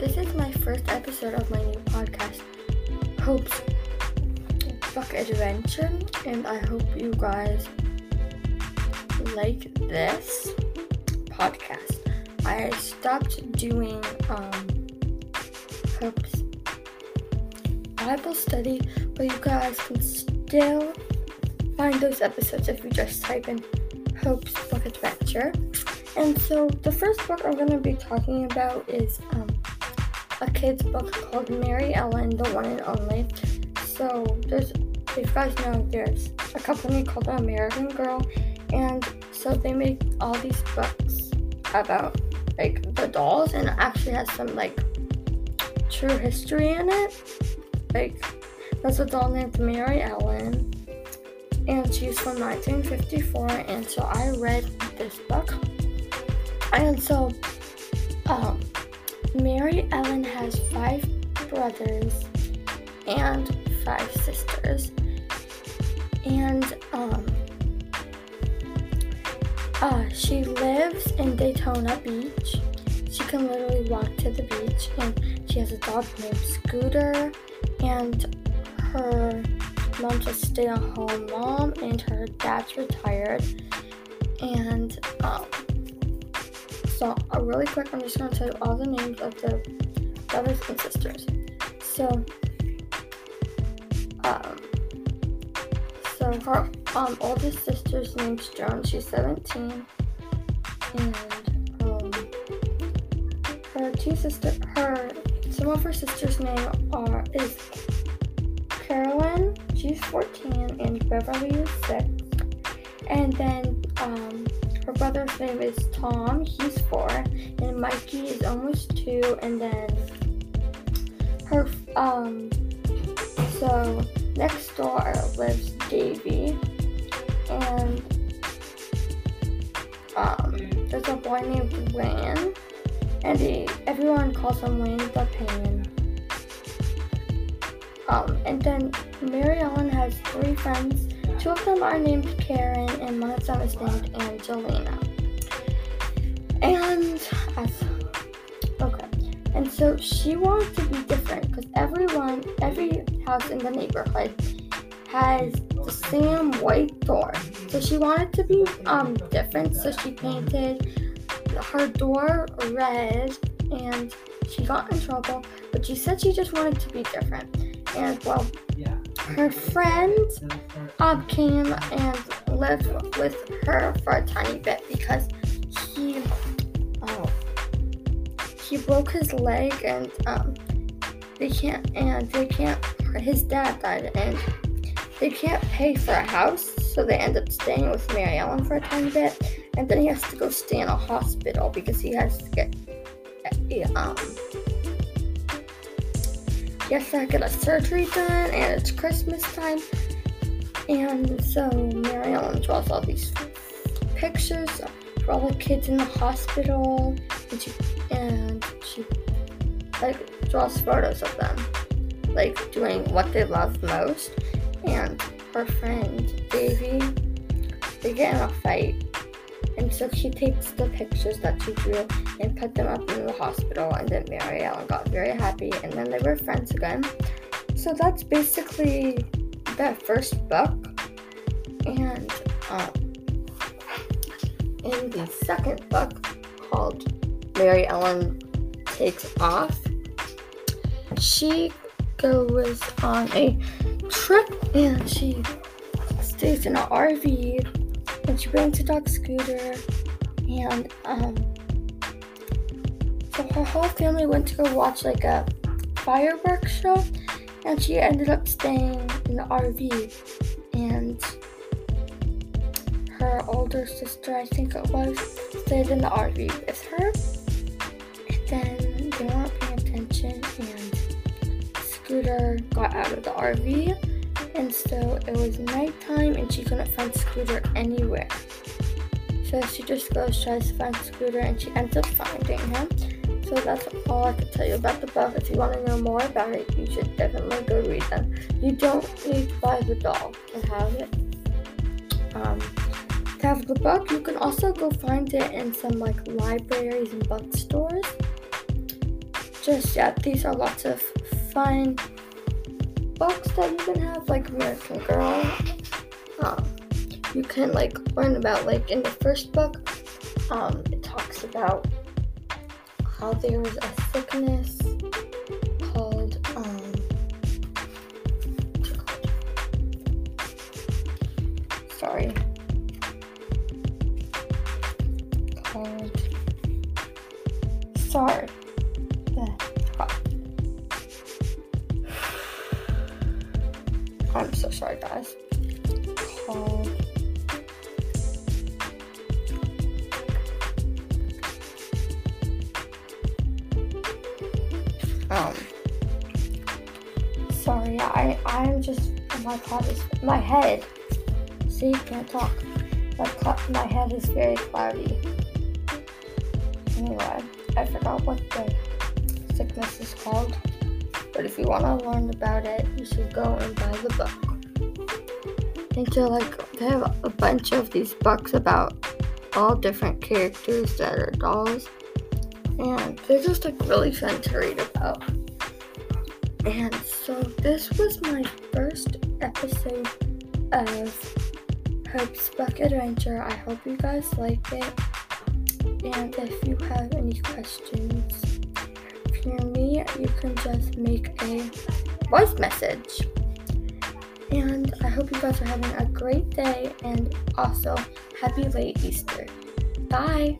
This is my first episode of my new podcast, Hope's Book Adventure, and I hope you guys like this podcast. I stopped doing um, Hope's Bible study, but you guys can still find those episodes if you just type in Hope's Book Adventure. And so the first book I'm going to be talking about is um, a kid's book called Maryellen, the one and only. So there's, if you guys know, there's a company called the American Girl, and so they make all these books about like the dolls, and it actually has some like true history in it. Like there's a doll named Maryellen, and she's from 1954, and so I read this book and so, um, Maryellen has five brothers and five sisters. And, um, uh, she lives in Daytona Beach. She can literally walk to the beach, and she has a dog named Scooter, and her mom's a stay-at-home mom, and her dad's retired. And um, so, uh, really quick, I'm just going to tell you all the names of the brothers and sisters. So, um, so her um, oldest sister's name's Joan. She's 17, and um, her two sister, her some of her sisters' name are is Carolyn. She's 14, and Beverly is six. And then um, her brother's name is Tom, he's four, and Mikey is almost two, and then her, um, so next door lives Davy, and, um, there's a boy named Wayne, and he, everyone calls him Wayne the Pain. Um, and then Maryellen has three friends. Two of them are named Karen, of them named Angelina. And as okay, and so she wanted to be different because everyone, every house in the neighborhood has the same white door. So she wanted to be um different. So she painted her door red, and she got in trouble. But she said she just wanted to be different. And well, her friend um, came and lived with her for a tiny bit because he oh, he broke his leg and um, they can't and they can't his dad died and they can't pay for a house so they end up staying with Maryellen for a tiny bit and then he has to go stay in a hospital because he has to get um yes, I get a surgery done, and it's Christmas time. And so Maryellen draws all these pictures for all the kids in the hospital, and she and she like draws photos of them, like doing what they love most. And her friend Davy, they get in a fight, and so she takes the pictures that she drew and put them up in the hospital. And then Maryellen got very happy, and then they were friends again. So that's basically the first book. And um, in the second book called Maryellen Takes Off, she goes on a trip and she stays in an RV and she brings a dog scooter. And um so her whole family went to go watch like a fireworks show and she ended up staying in the RV and her older sister I think it was stayed in the RV with her and then they weren't paying attention and Scooter got out of the RV and so it was nighttime and she couldn't find Scooter anywhere. So she just goes, tries to find Scooter, and she ends up finding him. So that's all I can tell you about the book. If you want to know more about it, you should definitely go read them. You don't need to buy the doll to have it. Um, to have the book, you can also go find it in some like libraries and bookstores. just yeah, these are lots of fun books that you can have, like American Girl. Um, you can like learn about like in the first book, um, it talks about how there was a sickness called um sorry. Called sorry I'm so sorry guys Sorry, I I'm just my pod is my head. See, you can't talk. My my head is very cloudy. Anyway, I forgot what the sickness is called. But if you want to learn about it, you should go and buy the book. And so, like, they have a bunch of these books about all different characters that are dolls and they're just like really fun to read about. And so this was my first episode of Hope's Book Adventure. I hope you guys like it. And if you have any questions for me, you can just make a voice message. And I hope you guys are having a great day and also happy late Easter. Bye.